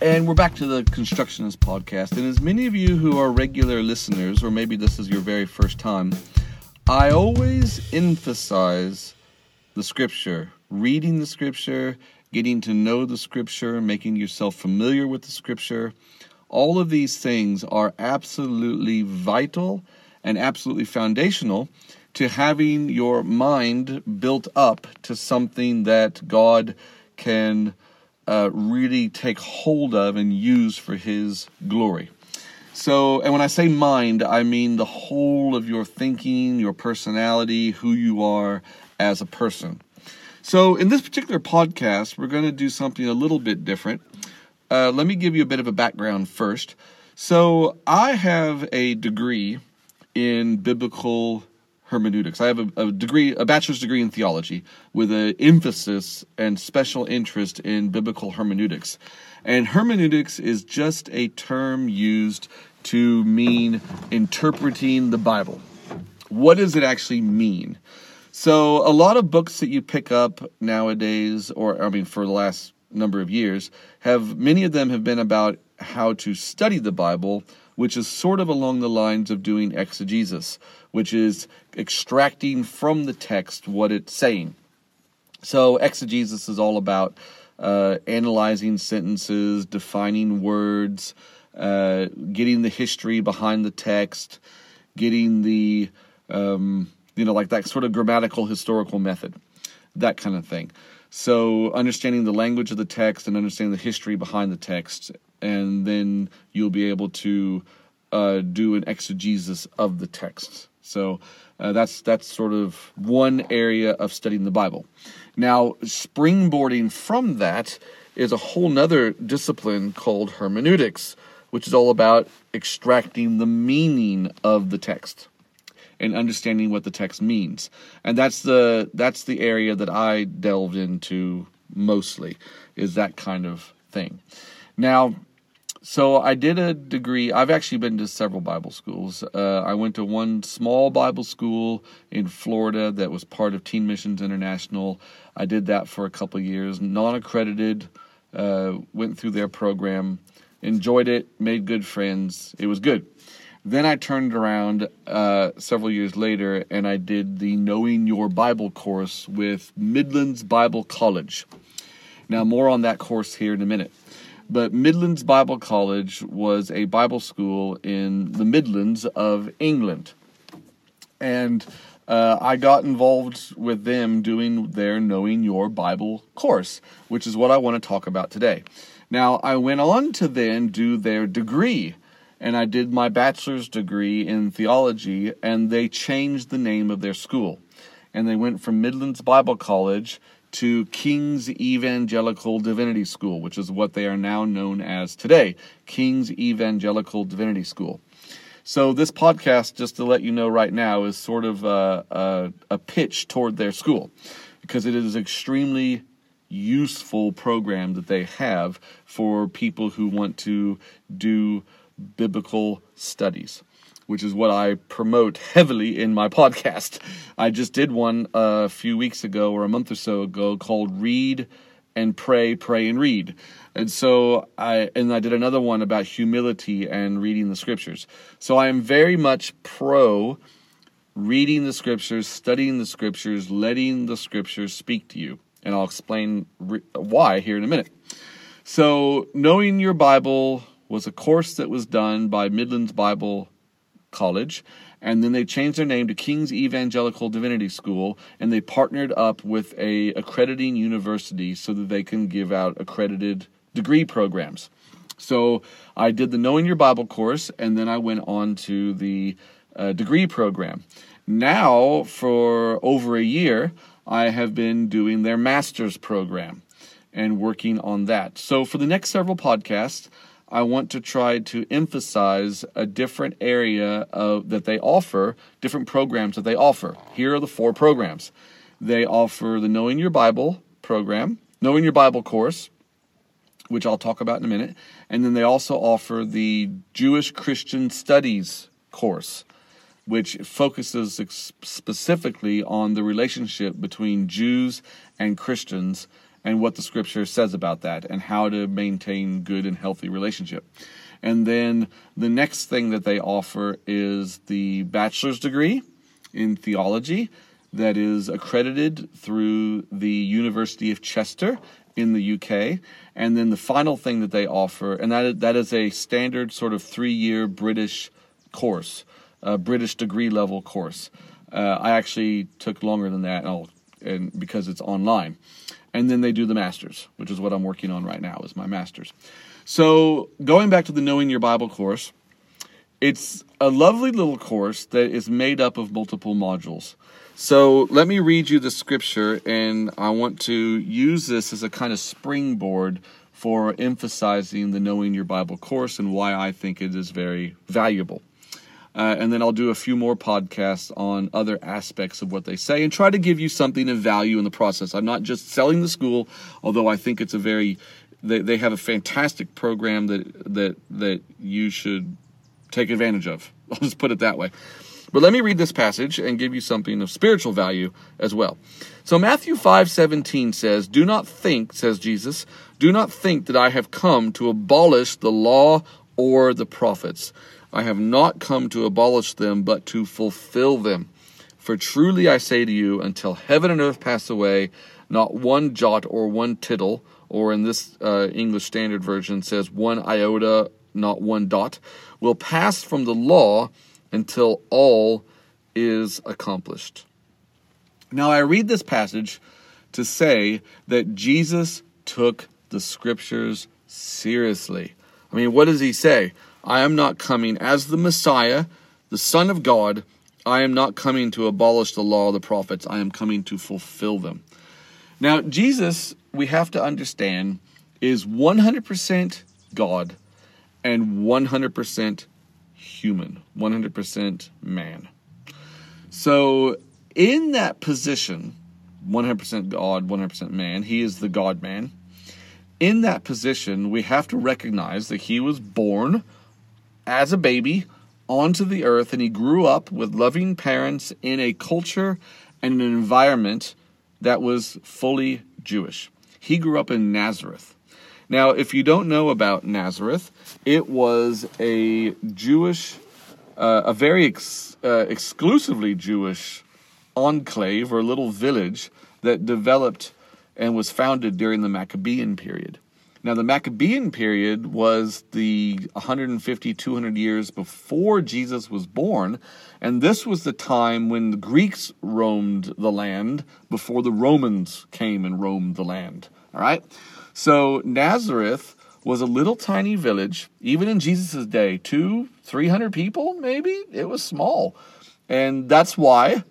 And we're back to the Constructionist podcast. And as many of you who are regular listeners, or maybe this is your very first time, I always emphasize the scripture, reading the scripture, getting to know the scripture, making yourself familiar with the scripture. All of these things are absolutely vital and absolutely foundational to having your mind built up to something that God can uh, really take hold of and use for His glory. So, and when I say mind, I mean the whole of your thinking, your personality, who you are as a person. So, in this particular podcast, we're going to do something a little bit different. Uh, let me give you a bit of a background first. So, I have a degree in biblical hermeneutics. I have a, a, degree, a bachelor's degree in theology, with an emphasis and special interest in biblical hermeneutics. And hermeneutics is just a term used to mean interpreting the Bible. What does it actually mean? So, a lot of books that you pick up nowadays, or I mean, for the last number of years, have many of them have been about how to study the Bible which is sort of along the lines of doing exegesis, which is extracting from the text what it's saying. So, exegesis is all about uh, analyzing sentences, defining words, uh, getting the history behind the text, getting the, um, you know, like that sort of grammatical historical method, that kind of thing. So, understanding the language of the text and understanding the history behind the text and then you'll be able to uh, do an exegesis of the text. So uh, that's that's sort of one area of studying the Bible. Now, springboarding from that is a whole nother discipline called hermeneutics, which is all about extracting the meaning of the text and understanding what the text means. And that's the that's the area that I delved into mostly is that kind of thing. Now, so I did a degree. I've actually been to several Bible schools. Uh, I went to one small Bible school in Florida that was part of Teen Missions International. I did that for a couple years, non-accredited. Uh, went through their program, enjoyed it, made good friends. It was good. Then I turned around uh, several years later and I did the Knowing Your Bible course with Midlands Bible College. Now, more on that course here in a minute. But Midlands Bible College was a Bible school in the Midlands of England. And uh, I got involved with them doing their Knowing Your Bible course, which is what I want to talk about today. Now, I went on to then do their degree, and I did my bachelor's degree in theology, and they changed the name of their school. And they went from Midlands Bible College to King's Evangelical Divinity School, which is what they are now known as today King's Evangelical Divinity School. So, this podcast, just to let you know right now, is sort of a, a, a pitch toward their school because it is extremely useful program that they have for people who want to do biblical studies which is what I promote heavily in my podcast. I just did one a few weeks ago or a month or so ago called Read and Pray, Pray and Read. And so I and I did another one about humility and reading the scriptures. So I am very much pro reading the scriptures, studying the scriptures, letting the scriptures speak to you. And I'll explain re- why here in a minute. So, knowing your Bible was a course that was done by Midlands Bible College, and then they changed their name to King's Evangelical Divinity School, and they partnered up with a accrediting university so that they can give out accredited degree programs. So I did the Knowing Your Bible course, and then I went on to the uh, degree program. Now, for over a year, I have been doing their master's program and working on that. So for the next several podcasts, I want to try to emphasize a different area of, that they offer, different programs that they offer. Here are the four programs. They offer the Knowing Your Bible program, Knowing Your Bible course, which I'll talk about in a minute, and then they also offer the Jewish Christian Studies course, which focuses specifically on the relationship between Jews and Christians and what the scripture says about that and how to maintain good and healthy relationship. And then the next thing that they offer is the bachelor's degree in theology that is accredited through the University of Chester in the UK. And then the final thing that they offer, and that is, that is a standard sort of three year British course, a British degree level course. Uh, I actually took longer than that, and, and because it's online and then they do the masters, which is what I'm working on right now is my masters. So, going back to the Knowing Your Bible course, it's a lovely little course that is made up of multiple modules. So, let me read you the scripture, and I want to use this as a kind of springboard for emphasizing the Knowing Your Bible course and why I think it is very valuable. Uh, and then I'll do a few more podcasts on other aspects of what they say and try to give you something of value in the process. I'm not just selling the school, although I think it's a very they, they have a fantastic program that that that you should take advantage of. I'll just put it that way. But let me read this passage and give you something of spiritual value as well. So Matthew 5:17 says, "Do not think," says Jesus, "do not think that I have come to abolish the law or the prophets." I have not come to abolish them, but to fulfill them. For truly I say to you, until heaven and earth pass away, not one jot or one tittle, or in this uh, English Standard Version says one iota, not one dot, will pass from the law until all is accomplished. Now I read this passage to say that Jesus took the scriptures seriously. I mean, what does he say? I am not coming as the Messiah, the Son of God. I am not coming to abolish the law of the prophets. I am coming to fulfill them. Now, Jesus, we have to understand, is 100% God and 100% human, 100% man. So, in that position, 100% God, 100% man, he is the God man. In that position, we have to recognize that he was born as a baby onto the earth, and he grew up with loving parents in a culture and an environment that was fully Jewish. He grew up in Nazareth. Now, if you don't know about Nazareth, it was a Jewish, uh, a very ex- uh, exclusively Jewish enclave or little village that developed and was founded during the Maccabean period. Now, the Maccabean period was the 150, 200 years before Jesus was born, and this was the time when the Greeks roamed the land before the Romans came and roamed the land. All right? So, Nazareth was a little tiny village, even in Jesus' day, two, 300 people, maybe? It was small. And that's why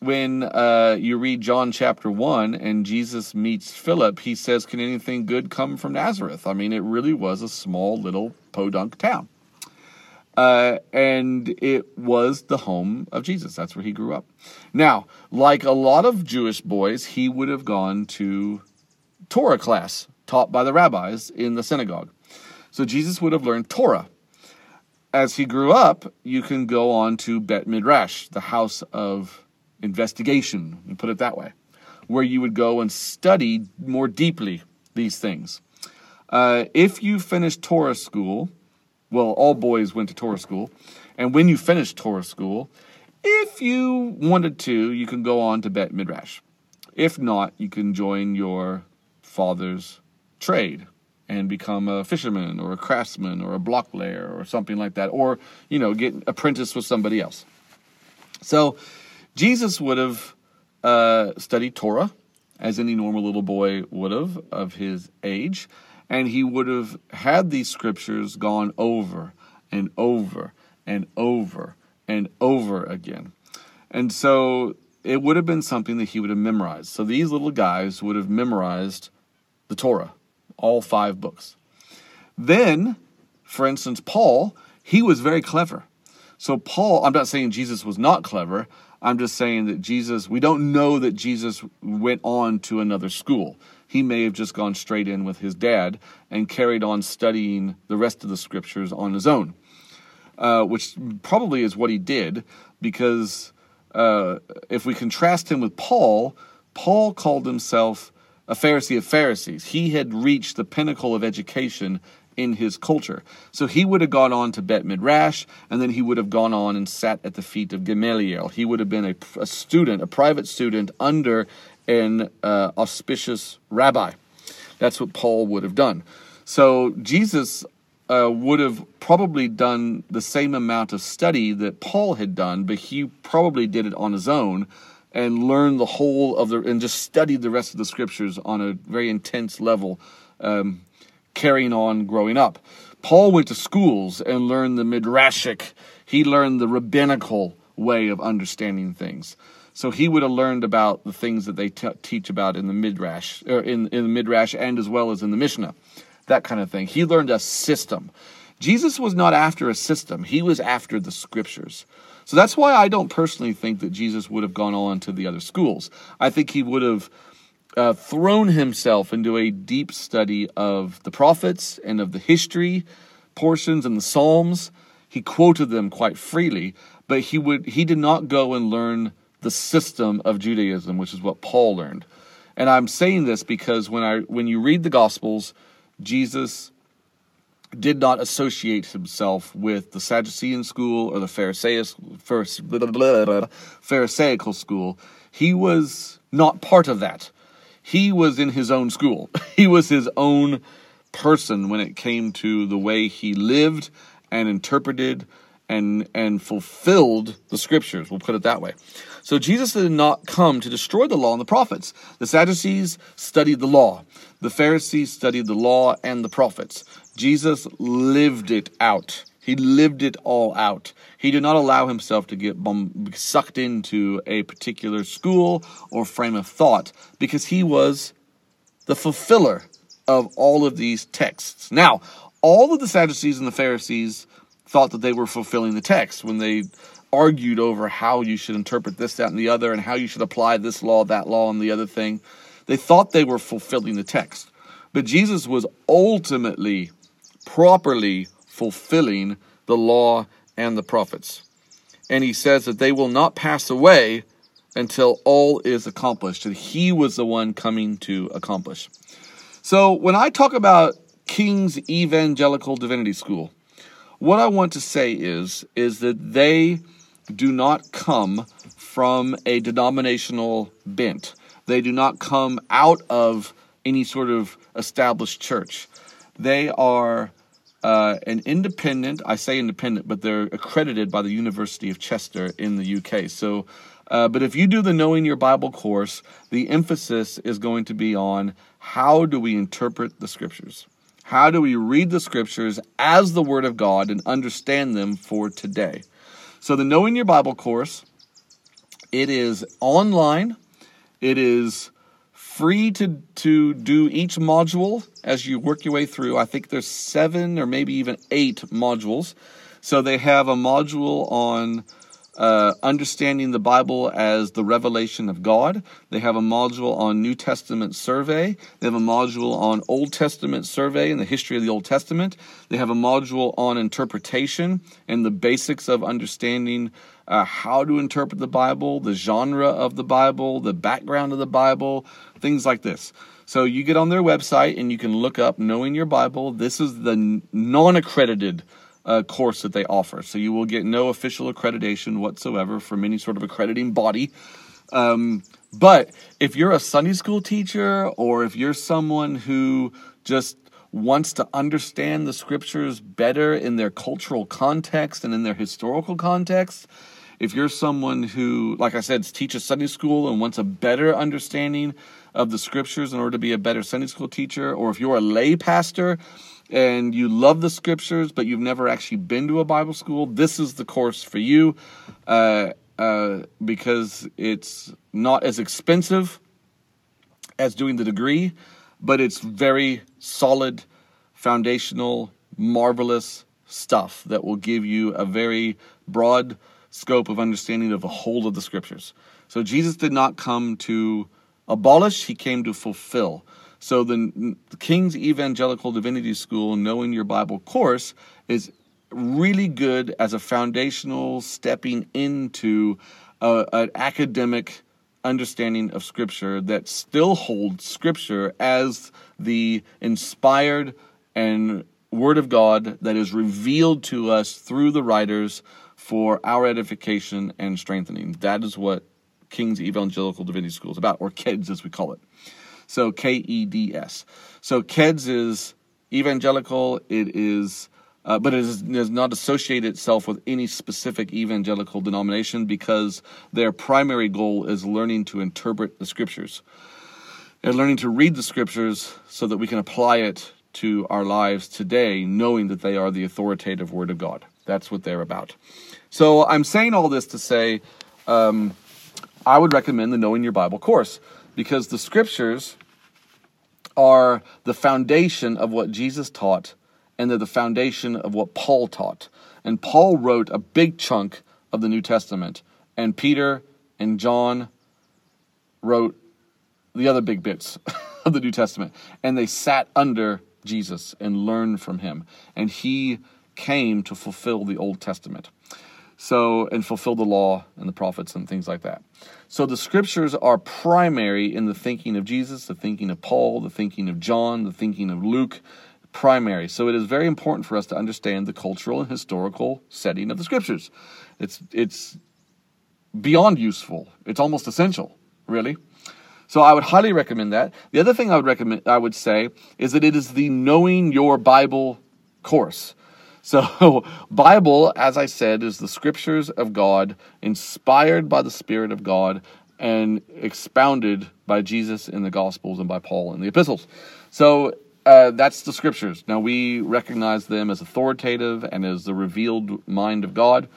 when uh, you read John chapter 1 and Jesus meets Philip, he says, Can anything good come from Nazareth? I mean, it really was a small little podunk town. Uh, and it was the home of Jesus. That's where he grew up. Now, like a lot of Jewish boys, he would have gone to Torah class taught by the rabbis in the synagogue. So Jesus would have learned Torah. As he grew up, you can go on to Bet Midrash, the house of investigation, and put it that way, where you would go and study more deeply these things. Uh, if you finished Torah school, well, all boys went to Torah school, and when you finished Torah school, if you wanted to, you can go on to Bet Midrash. If not, you can join your father's trade and become a fisherman or a craftsman or a block layer or something like that, or you know, get apprenticed with somebody else. So Jesus would have uh, studied Torah, as any normal little boy would have of his age, and he would have had these scriptures gone over and over and over and over again. And so it would have been something that he would have memorized. So these little guys would have memorized the Torah, all five books. Then for instance, Paul, he was very clever. So, Paul, I'm not saying Jesus was not clever. I'm just saying that Jesus, we don't know that Jesus went on to another school. He may have just gone straight in with his dad and carried on studying the rest of the scriptures on his own, uh, which probably is what he did because uh, if we contrast him with Paul, Paul called himself a Pharisee of Pharisees. He had reached the pinnacle of education in his culture. So he would have gone on to Bet Midrash, and then he would have gone on and sat at the feet of Gamaliel. He would have been a, a student, a private student under an uh, auspicious rabbi. That's what Paul would have done. So Jesus uh, would have probably done the same amount of study that Paul had done, but he probably did it on his own and learned the whole of the and just studied the rest of the scriptures on a very intense level. Um, carrying on growing up. Paul went to schools and learned the midrashic, he learned the rabbinical way of understanding things. So he would have learned about the things that they t- teach about in the midrash, or in, in the midrash, and as well as in the Mishnah, that kind of thing. He learned a system. Jesus was not after a system; he was after the scriptures. So that's why I don't personally think that Jesus would have gone on to the other schools. I think he would have uh, thrown himself into a deep study of the prophets and of the history portions and the Psalms. He quoted them quite freely, but he would he did not go and learn the system of Judaism, which is what Paul learned. And I'm saying this because when I when you read the Gospels, Jesus did not associate himself with the Sadducean school or the Pharisaical school. He was not part of that he was in his own school. He was his own person when it came to the way he lived and interpreted and and fulfilled the scriptures. We'll put it that way. So Jesus did not come to destroy the law and the prophets. The Sadducees studied the law. The Pharisees studied the law and the prophets. Jesus lived it out. He lived it all out. He did not allow himself to get sucked into a particular school or frame of thought because he was the fulfiller of all of these texts. Now, all of the Sadducees and the Pharisees thought that they were fulfilling the text when they argued over how you should interpret this, that, and the other, and how you should apply this law, that law, and the other thing. They thought they were fulfilling the text. But Jesus was ultimately, properly fulfilling the law and the prophets. And he says that they will not pass away until all is accomplished. And he was the one coming to accomplish. So when I talk about King's Evangelical Divinity School, what I want to say is is that they do not come from a denominational bent. They do not come out of any sort of established church. They are uh, an independent, I say independent, but they're accredited by the University of Chester in the UK. So, uh, but if you do the Knowing Your Bible course, the emphasis is going to be on how do we interpret the scriptures? How do we read the scriptures as the Word of God and understand them for today? So, the Knowing Your Bible course, it is online. It is free to to do each module as you work your way through. I think there's seven or maybe even eight modules. So they have a module on uh, understanding the Bible as the revelation of God. They have a module on New Testament survey. They have a module on Old Testament survey and the history of the Old Testament. They have a module on interpretation and the basics of understanding uh, how to interpret the Bible, the genre of the Bible, the background of the Bible, things like this. So you get on their website and you can look up Knowing Your Bible. This is the non accredited uh, course that they offer. So you will get no official accreditation whatsoever from any sort of accrediting body. Um, but if you're a Sunday school teacher or if you're someone who just wants to understand the scriptures better in their cultural context and in their historical context, if you're someone who, like I said, teaches Sunday school and wants a better understanding of the scriptures in order to be a better Sunday school teacher, or if you're a lay pastor and you love the scriptures but you've never actually been to a Bible school, this is the course for you uh, uh, because it's not as expensive as doing the degree, but it's very solid, foundational, marvelous stuff that will give you a very broad scope of understanding of the whole of the scriptures. So Jesus did not come to abolish, he came to fulfill. So the, the King's Evangelical Divinity School Knowing Your Bible course is really good as a foundational stepping into a, an academic understanding of Scripture that still holds Scripture as the inspired and Word of God that is revealed to us through the writers for our edification and strengthening. That is what King's Evangelical Divinity School is about, or KEDS as we call it. So K E D S. So KEDS is evangelical. It is. Uh, but it is, does not associate itself with any specific evangelical denomination because their primary goal is learning to interpret the scriptures and learning to read the scriptures so that we can apply it to our lives today, knowing that they are the authoritative word of God. That's what they're about. So I'm saying all this to say um, I would recommend the Knowing Your Bible course because the scriptures are the foundation of what Jesus taught and they're the foundation of what Paul taught. And Paul wrote a big chunk of the New Testament, and Peter and John wrote the other big bits of the New Testament. And they sat under Jesus and learned from him. And he came to fulfill the Old Testament. So, and fulfill the law and the prophets and things like that. So the scriptures are primary in the thinking of Jesus, the thinking of Paul, the thinking of John, the thinking of Luke, primary. So it is very important for us to understand the cultural and historical setting of the scriptures. It's it's beyond useful. It's almost essential, really. So I would highly recommend that. The other thing I would recommend I would say is that it is the knowing your Bible course. So Bible, as I said, is the scriptures of God inspired by the spirit of God and expounded by Jesus in the gospels and by Paul in the epistles. So uh, that's the scriptures. Now we recognize them as authoritative and as the revealed mind of God.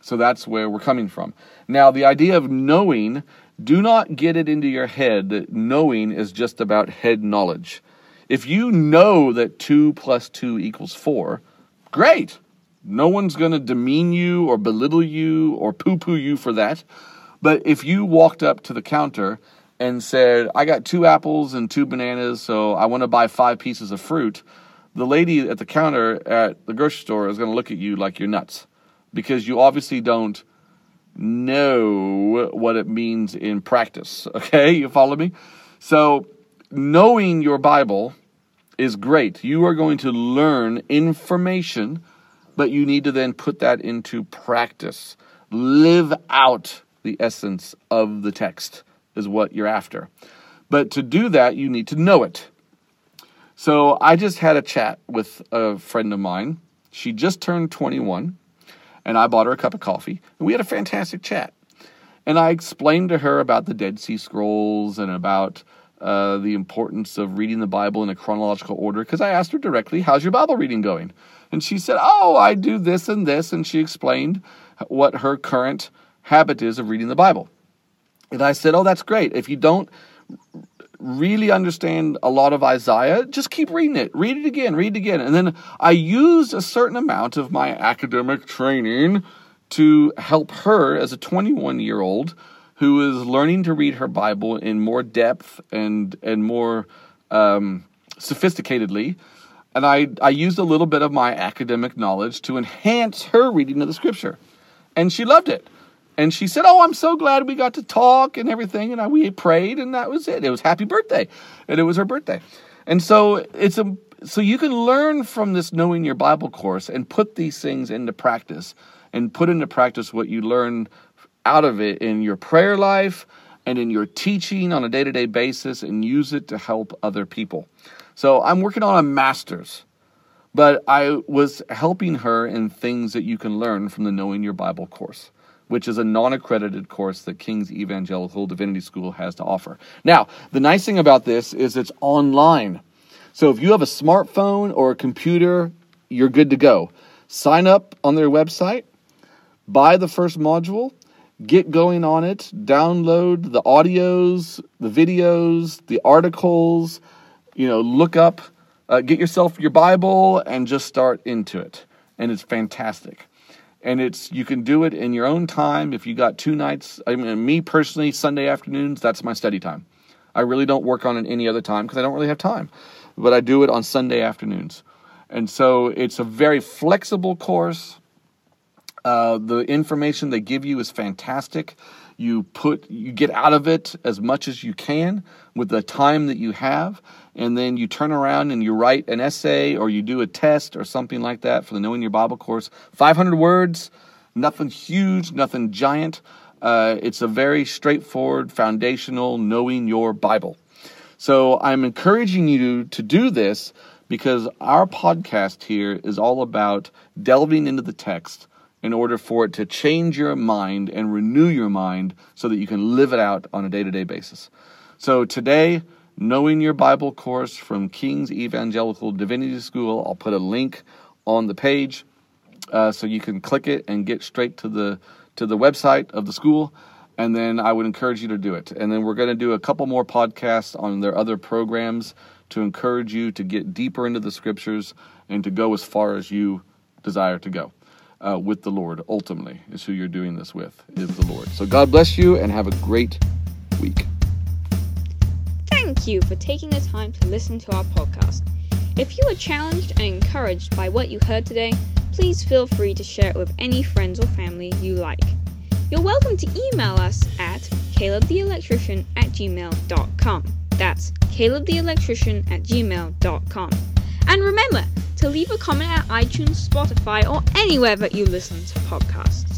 So that's where we're coming from. Now, the idea of knowing, do not get it into your head that knowing is just about head knowledge. If you know that 2 plus 2 equals 4, great. No one's going to demean you or belittle you or poo poo you for that. But if you walked up to the counter and said, I got two apples and two bananas, so I want to buy five pieces of fruit, the lady at the counter at the grocery store is going to look at you like you're nuts because you obviously don't know what it means in practice. Okay, you follow me? So, knowing your Bible is great. You are going to learn information, but you need to then put that into practice. Live out the essence of the text is what you're after. But to do that, you need to know it. So I just had a chat with a friend of mine. She just turned 21, and I bought her a cup of coffee, and we had a fantastic chat. And I explained to her about the Dead Sea Scrolls and about uh, the importance of reading the Bible in a chronological order because I asked her directly, How's your Bible reading going? And she said, Oh, I do this and this. And she explained what her current habit is of reading the Bible. And I said, Oh, that's great. If you don't really understand a lot of Isaiah, just keep reading it. Read it again, read it again. And then I used a certain amount of my academic training to help her as a 21 year old who is learning to read her Bible in more depth and, and more um, sophisticatedly. And I, I used a little bit of my academic knowledge to enhance her reading of the scripture. And she loved it. And she said, "Oh, I'm so glad we got to talk and everything." And I, we prayed, and that was it. It was happy birthday, and it was her birthday. And so it's a so you can learn from this knowing your Bible course and put these things into practice, and put into practice what you learn out of it in your prayer life and in your teaching on a day to day basis, and use it to help other people. So I'm working on a master's but I was helping her in things that you can learn from the Knowing Your Bible course which is a non accredited course that King's Evangelical Divinity School has to offer. Now, the nice thing about this is it's online. So if you have a smartphone or a computer, you're good to go. Sign up on their website, buy the first module, get going on it, download the audios, the videos, the articles, you know, look up uh, get yourself your Bible and just start into it. And it's fantastic. And it's you can do it in your own time. If you got two nights, I mean, me personally, Sunday afternoons, that's my study time. I really don't work on it any other time because I don't really have time. But I do it on Sunday afternoons. And so it's a very flexible course. Uh, the information they give you is fantastic. You put you get out of it as much as you can with the time that you have, and then you turn around and you write an essay or you do a test or something like that for the Knowing Your Bible course. 500 words, nothing huge, nothing giant. Uh, it's a very straightforward, foundational knowing your Bible. So I'm encouraging you to do this because our podcast here is all about delving into the text in order for it to change your mind and renew your mind so that you can live it out on a day to day basis. So today, Knowing Your Bible course from King's Evangelical Divinity School, I'll put a link on the page uh, so you can click it and get straight to the to the website of the school and then I would encourage you to do it. And then we're going to do a couple more podcasts on their other programs to encourage you to get deeper into the scriptures and to go as far as you desire to go. Uh, with the Lord, ultimately, is who you're doing this with, is the Lord. So God bless you and have a great week. Thank you for taking the time to listen to our podcast. If you were challenged and encouraged by what you heard today, please feel free to share it with any friends or family you like. You're welcome to email us at calebtheelectrician at gmail.com. That's calebtheelectrician at gmail.com. And remember to leave a comment at iTunes, Spotify, or anywhere that you listen to podcasts.